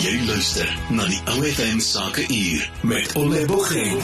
Jy luister na die OFM Sake Uur met Ole Bogeng.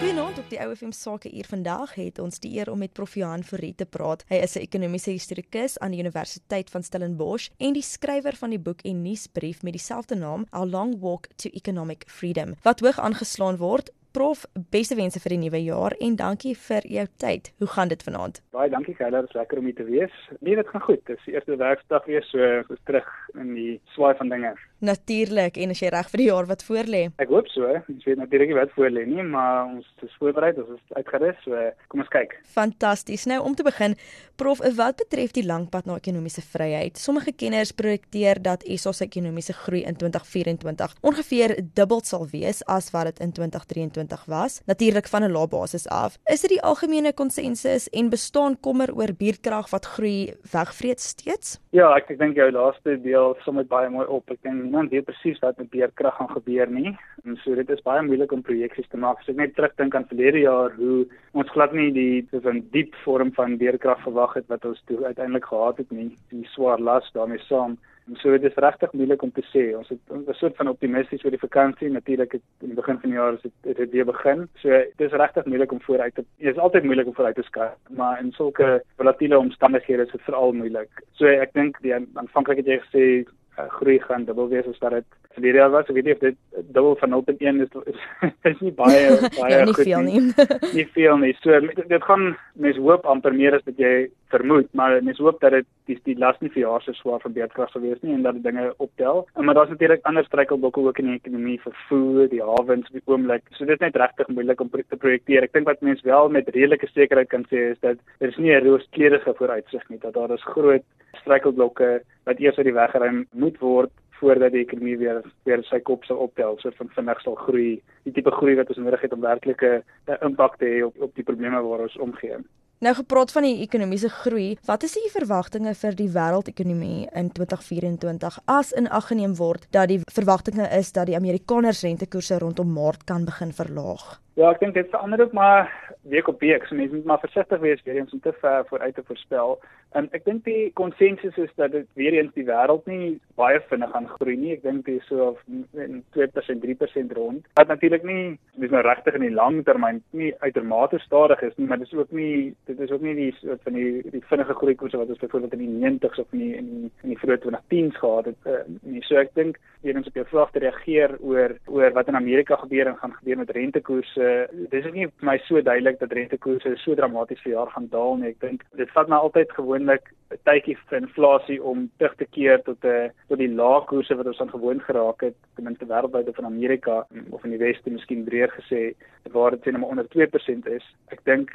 Goeienaand op die OFM Sake Uur. Vandag het ons die eer om met Prof Johan Fourie te praat. Hy is 'n ekonomiese historikus aan die Universiteit van Stellenbosch en die skrywer van die boek en nuusbrief met dieselfde naam, A Long Walk to Economic Freedom, wat hoog aangeslaan word Prof, beste wense vir die nuwe jaar en dankie vir jou tyd. Hoe gaan dit vanaand? Baie dankie Kyler, dit is lekker om hier te wees. Nee, dit gaan goed. Dit is die eerste werkdag weer so terug in die swaai van dinge. Natuurlik en as jy reg vir die jaar wat voorlê. Ek hoop so. Ons weet natuurlik nie wat voorlê nie, maar ons is voorberei, ons is uitgerus. So kom ons kyk. Fantasties. Nou om te begin, prof, wat betref die langpad na ekonomiese vryheid? Sommige kenners projekteer dat SA se ekonomiese groei in 2024 ongeveer dubbel sal wees as wat dit in 2023 was, natuurlik van 'n lae basis af. Is dit die algemene konsensus en bestaan kommer oor bierkrag wat groei wegvreet steeds? Ja, ek ek dink jou laaste deel som dit baie mooi op. Ek dink niemand weet presies wat met beerkrag gaan gebeur nie. En so dit is baie moeilik om projeksies te maak. As ek net terugdink aan verlede jaar hoe ons glad nie die so 'n diep vorm van beerkrag verwag het wat ons toe uiteindelik gehad het nie. Die swaar las daarmee saam. En so dit is regtig moeilik om te sê. Ons het 'n soort van optimisties oor die vakansie. Natuurlik het in die begin van die jaar is dit dit weer begin. So dit is regtig moeilik om vooruit te Dit is altyd moeilik om vooruit te skat, maar in sulke volatiele omstandighede is dit veral moeilik. So ek dink die aanvanklik het jy gesê groei gaan dubbel wees as wat dit verlede jaar was. Ek weet nie of dit dubbel van 0.1 is is, is nie baie baie ja, nie goed veel nie. nie veel nie. So dit gaan mens hoop amper meer as wat jy vermoed, maar mens hoop dat dit die, die las nie vir jaar so swaar vir beerdkrag sal wees nie en dat dit dinge optel. En maar daar's natuurlik ander struikelblokke ook in die ekonomie vir voer, die hawens op die oomblik. So dit is net regtig moeilik om te projekteer. Ek dink wat mense wel met redelike sekerheid kan sê is dat daar is nie 'n rooskleurige vooruitsig nie, dat daar is groot struikelblokke wat eers uit die weg geruim moet word voordat die ekonomie weer weer sy kop sal optel, so van vinnig sal groei, die tipe groei wat ons nodig het om werklike impak te hê op op die probleme waar ons omgee. Nou gepraat van die ekonomiese groei, wat is die verwagtinge vir die wêreldekonomie in 2024 as in ag geneem word dat die verwagtinge is dat die Amerikaners rentekoerse rondom Maart kan begin verlaag? Ja, ek dink dit verander ook maar week op week. So mense moet maar versigtig wees weer eens om te ver vooruit te voorspel. En ek dink die konsensus is dat dit weer eens die wêreld nie baie vinnig gaan groei nie. Ek dink dit is so of 2% 3% rond. Wat natuurlik nie dis nou regtig in die lang termyn nie uitermate stadig is nie, maar dis ook nie dit is ook nie die soort van die die vinnige groei koerse wat ons byvoorbeeld in die 90s of in die in die, in die vroeë 2010s gehad het uh, nie. So ek dink weer eens op jou vraag te reageer oor oor wat in Amerika gebeur en gaan gebeur met rentekoerse dis is nie vir my so duidelik dat rentekoerse so dramaties vir jaar gaan daal nie. Ek dink dit vat my altyd gewoonlik 'n tydjie vir inflasie om terug te keer tot 'n tot die lae koerse wat ons aan gewoond geraak het, ten minste wêreldwyd in Amerika of in die weste miskien breër gesê waar dit net onder 2% is. Ek dink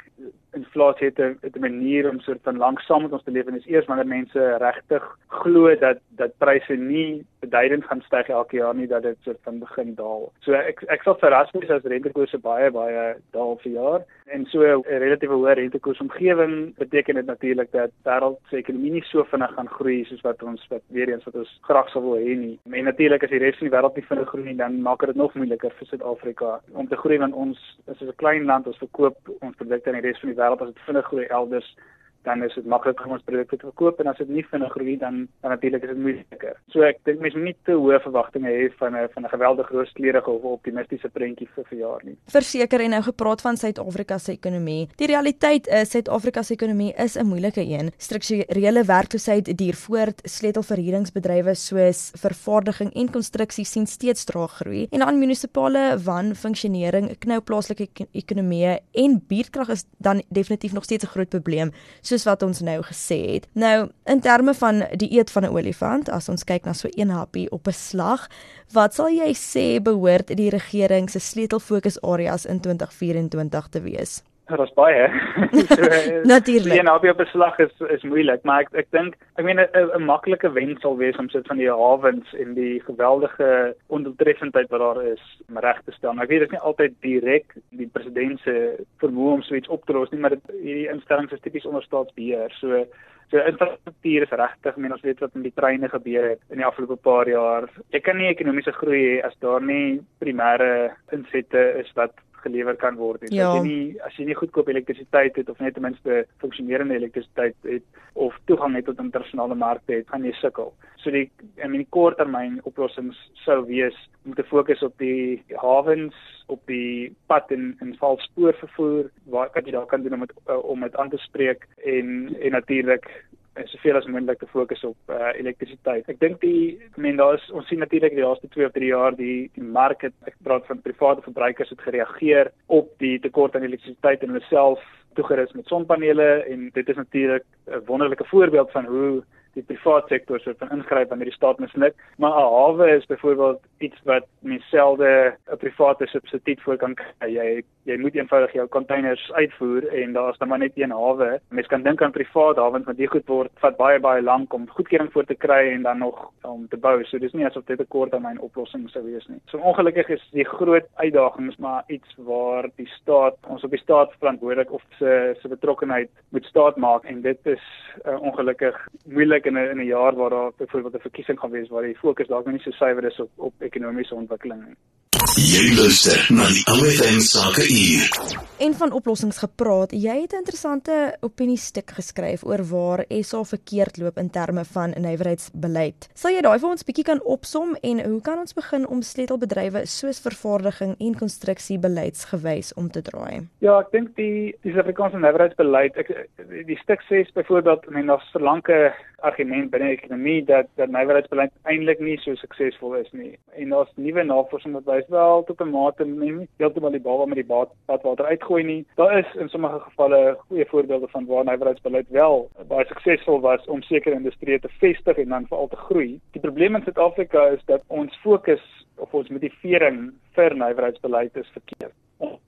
inflasie het 'n manier om soort van lanksaam met ons te leef en is eers wanneer mense regtig glo dat dat pryse nie beduidend gaan styg elke jaar nie dat dit soort van begin daal. So ek ek sal verras wees as rentekoerse baie baie daal vir jaar en so 'n relatiewe hoë rentekoers omgewing beteken dit natuurlik dat wêreld se ekonomie nie so vinnig gaan groei soos wat ons wat weer eens wat ons graag sou wil hê nie. En natuurlik as die res van die wêreld nie vinnig groei nie, dan maak dit nog moeiliker vir Suid-Afrika om te groei want ons is 'n klein land, ons verkoop ons produkte aan die res van die wêreld as dit vinnig groei elders dan is dit maklik om ons produkte te verkoop en as dit nie vinnig groei dan dan natuurlik is dit moeiliker. So ek dink mense moet nie te hoë verwagtinge hê van 'n van 'n geweldige rooskleurige of optimistiese prentjie vir verjaar nie. Verseker en nou gepraat van Suid-Afrika se ekonomie. Die realiteit is Suid-Afrika se ekonomie is 'n moeilike een. Strukturele werkloosheid duur voort, sleutelverhuuringsbedrywe soos vervaardiging en konstruksie sien steeds traag groei en aan munisipale wanfunksionering, knou plaaslike ekonomie en buurtkrag is dan definitief nog steeds 'n groot probleem. So soos wat ons nou gesê het. Nou, in terme van die eet van 'n olifant, as ons kyk na so een happie op 'n slag, wat sal jy sê behoort die regering se sleutelfokusareas in 2024 te wees? Ja, is baie. so, Natuurlik. Ja, nou op beslag is is moeilik, maar ek ek dink ek meen 'n maklike wen sal wees om sit van die hawens en die geweldige ondoeltreffendheid wat daar is om reg te stel. Maar ek weet dit is nie altyd direk die president se vermoë om so iets op te los nie, maar dit hierdie instellings is tipies onder staatsbeheer. So So infrastruktuur is regtig, men ons weet wat met die treine gebeur het in die afgelope paar jaar. Jy kan nie ekonomiese groei hê as daar nie primêre insette is wat gelewer kan word nie. Ja. As jy nie as jy nie goedkoop elektrisiteit het of net ten minste funksionerende elektrisiteit het of toegang het tot internasionale markte het, gaan jy sukkel. So die in die korttermyn oplossings sou wees om te fokus op die hawens, op die pad en en valspoorvervoer, waar kan jy daar kan doen om dit uh, om dit aan te spreek en en natuurlik en soveel as moontlik te fokus op uh, elektrisiteit. Ek dink die men daar is ons sien natuurlik die laaste 2 of 3 jaar die die mark het ek praat van private verbruikers het gereageer op die tekort aan elektrisiteit en hulle self toegerus met sonpanele en dit is natuurlik 'n wonderlike voorbeeld van hoe die private sektor so van ingryp wanneer die staat misluk, maar 'n hawe is byvoorbeeld iets wat mens selde 'n private substituut voor kan kry. Jy jy moet eenvoudig jou containers uitvoer en daar's dan maar net een hawe. Mens kan dink aan private hawens, maar dit goed word vat baie baie lank om goedkeuring voor te kry en dan nog om te bou. So dis nie asof dit 'n korttermyn oplossing sou wees nie. So ongelukkig is die groot uitdagings maar iets waar die staat ons op die staat verantwoordelik of se se betrokkeheid moet staat maak en dit is uh, ongelukkig moeilik in 'n in 'n jaar waar daar byvoorbeeld 'n verkiesing gaan wees waar die fokus dalk nie so suiwer is op op ekonomiese ontwikkeling nie. Jy luister na die OFM Sake Uur. En van oplossings gepraat, jy het 'n interessante opiniestuk geskryf oor waar SA verkeerd loop in terme van nywerheidsbeleid. Sal jy daai vir ons bietjie kan opsom en hoe kan ons begin om sleutelbedrywe soos vervaardiging en konstruksie beleidsgewys om te draai? Ja, ek dink die die Suid-Afrikaanse nywerheidsbeleid, ek die stuk 6 byvoorbeeld, I mean daar's verlange argument binne ekonomie dat dat nywerheidsbeleid eintlik nie so suksesvol is nie. En daar's nuwe navorsing wat wys wel tot 'n mate nie heeltemal die baba met die badwater uitgooi nie. Daar is in sommige gevalle goeie voorbeelde van waar nywerheidsbeleid wel baie suksesvol was om sekere industrieë te vestig en dan veral te groei. Die probleem in Suid-Afrika is dat ons fokus of ons motivering vir nywerheidsbeleid is verkeerd.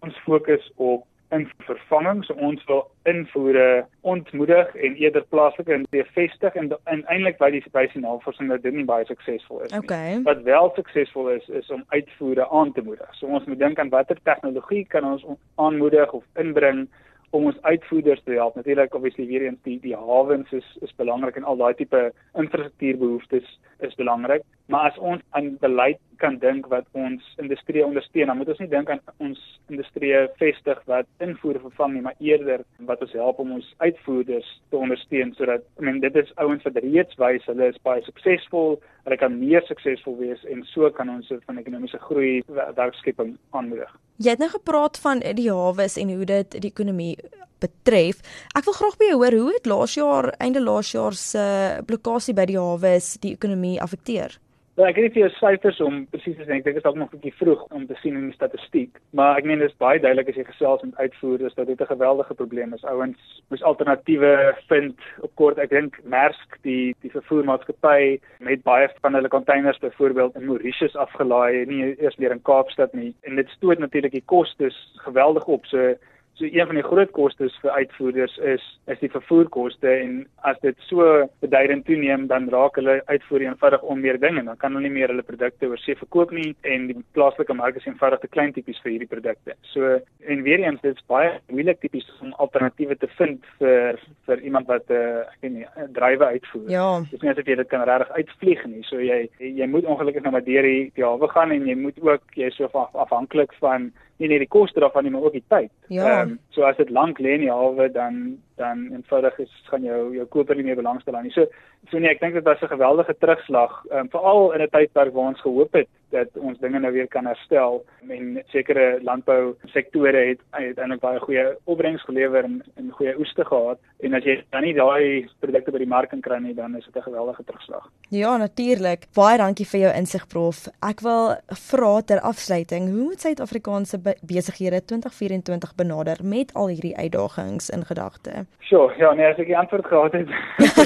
Ons fokus op in vervanging so ons wil invoere ontmoedig en eerder plaaslike en bevestig en, en eintlik by die wyse navorsing dat dit nie baie suksesvol is okay. nie. Wat wel suksesvol is is om uitvoere aan te moedig. So ons moet dink aan watter tegnologie kan ons aanmoedig of inbring om ons uitvoerders te help. Natuurlik obviously weer eens die die hawens is is belangrik en al daai tipe infrastruktuurbehoeftes is belangrik. Maar as ons aan beleid kan dink wat ons industrie ondersteun, dan moet ons nie dink aan ons industrie vestig wat invoere vervang nie, maar eerder wat ons help om ons uitvoerders te ondersteun sodat I mean dit is ouens wat reeds wys hulle is baie suksesvol, hulle kan meer suksesvol wees en so kan ons van ekonomiese groei werkskepping aanmoedig. Jy het nou gepraat van die hawes en hoe dit die ekonomie betref. Ek wil graag by jou hoor hoe het laas jaar einde laas jaar se blokkade by die hawes die ekonomie affekteer? Ja, ek het nie vir syfers om presies te sê ek dink dit is dalk nog 'n bietjie vroeg om te sien in die statistiek, maar ek meen dit is baie duidelik as jy gesels met uitvoerders dat dit 'n geweldige probleem is. Ouens moes alternatiewe vind op kort. Ek dink Maersk, die die vervoermaatskappy met baie van hulle containers byvoorbeeld in Mauritius afgelaai, nie eers meer in Kaapstad nie. En dit stoot natuurlik die kostes geweldig op. So So een van die groot kostes vir uitvoerders is is die vervoerkoste en as dit so beduidend toeneem dan raak hulle uitvoer eenvoudig onmeer ding en dan kan hulle nie meer hulle produkte oorsee verkoop nie en die plaaslike mark is eenvoudig te klein tipies vir hierdie produkte. So en weer eens dit's baie moeilik tipies om alternatiewe te vind vir vir iemand wat 'n uh, ek weet nie drywe uitvoer. Ja. Dis nie asof jy dit kan regtig uitvlieg nie. So jy jy moet ongelukkig nou maar deur die die hawe gaan en jy moet ook jy so af, afhanklik van nie net die koste daarvan nie maar ook die tyd. Ja. Um, so as dit lank lê in die hawe dan dan eenvoudig is gaan jou jou koper nie meer belangstel aan nie. So so nee, ek dink dit was 'n geweldige terugslag, um, veral in 'n tydperk waar ons gehoop het dat ons dinge nou weer kan herstel en sekere landbou sektore het uiteindelik baie goeie opbrengs gelewer en, en goeie oeste gehad en as jy dan nie daai produkte by die mark kan kry nie, dan is dit 'n geweldige terugslag. Ja, natuurlik. Baie dankie vir jou insig prof. Ek wil vra ter afsluiting, hoe moet Suid-Afrikaanse besighede 2024 benader met al hierdie uitdagings in gedagte? Sjoe, ja, nee, as ek die antwoord gehad het,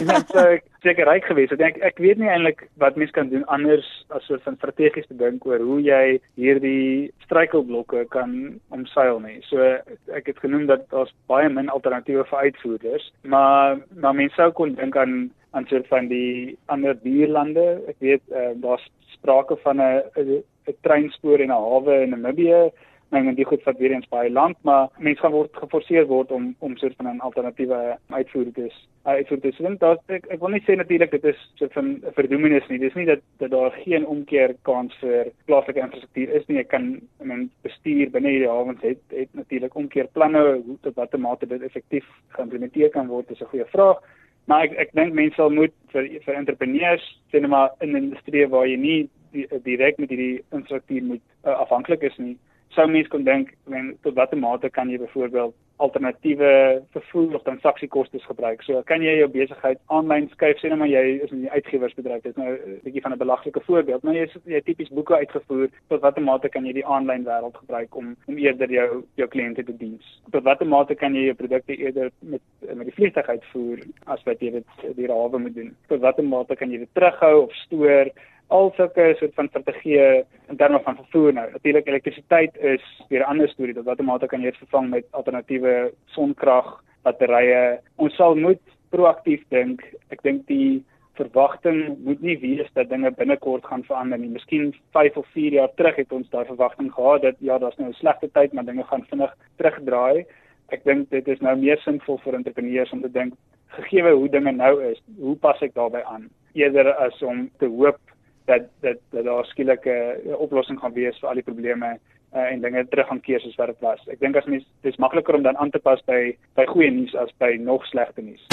dan sou ek seker ryk gewees het. Ek ek weet nie eintlik wat mens kan doen anders as soort van strategies te dink oor hoe jy hierdie struikelblokke kan omseil nie. So ek het genoem dat daar's baie min alternatiewe vir uitvoerders, maar maar mens sou kon dink aan aan soort van die ander buurlande. Ek weet uh, daar's sprake van 'n 'n treinspoor en 'n hawe in Namibië Nou en die goed vat weer eens baie lank, maar mense gaan word geforseer word om om soort van 'n alternatiewe uitvoer te uitvoer te sien. Daar ek, ek wil nie sê natuurlik dit is so van 'n verdoemenis nie. Dis nie dat dat daar geen omkeer kans vir plaaslike infrastruktuur is nie. Ek kan men bestuur binne hierdie hawens het het natuurlik omkeer planne hoe tot watter mate dit effektief geïmplementeer kan word is 'n goeie vraag. Maar ek ek dink mense sal moet vir vir entrepreneurs net maar in 'n industrie waar jy nie direk met hierdie infrastruktuur moet uh, afhanklik is nie sou mens kon dink men tot watter mate kan jy byvoorbeeld alternatiewe vervoer of transaksiekoste gebruik. So kan jy jou besigheid aanlyn skuif sê net maar jy is in die uitgewersbedryf. Dit is nou 'n bietjie van 'n belaglike voorbeeld, maar jy is jy tipies boeke uitgevoer. Tot watter mate kan jy die aanlyn wêreld gebruik om om eerder jou jou kliënte te dien? Tot watter mate kan jy jou produkte eerder met met die vliegtuig uitvoer as wat jy dit die hawe moet doen? Tot watter mate kan jy dit terughou of stoor? Al sulke soort van strategieë in terme van vervoer nou. Natuurlik elektrisiteit is weer 'n ander storie. Dat watter kan jy dit vervang met alternatiewe sonkrag, batterye? Ons sal moet proaktief dink. Ek dink die verwagting moet nie wees dat dinge binnekort gaan verander nie. Miskien 5 of 4 jaar terug het ons daai verwagting gehad dat ja, daar's nou 'n slegte tyd, maar dinge gaan vinnig terugdraai. Ek dink dit is nou meer sinvol vir entrepreneurs om te dink gegee hoe dinge nou is, hoe pas ek daarbey aan? Eerder as om te hoop dat dat dat daar skielik 'n oplossing gaan wees vir al die probleme uh, en dinge terug gaan keer soos wat dit was. Ek dink as mens dis makliker om dan aan te pas by by goeie nuus as by nog slegte nuus.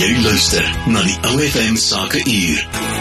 Jy luister na die OFM sake uur.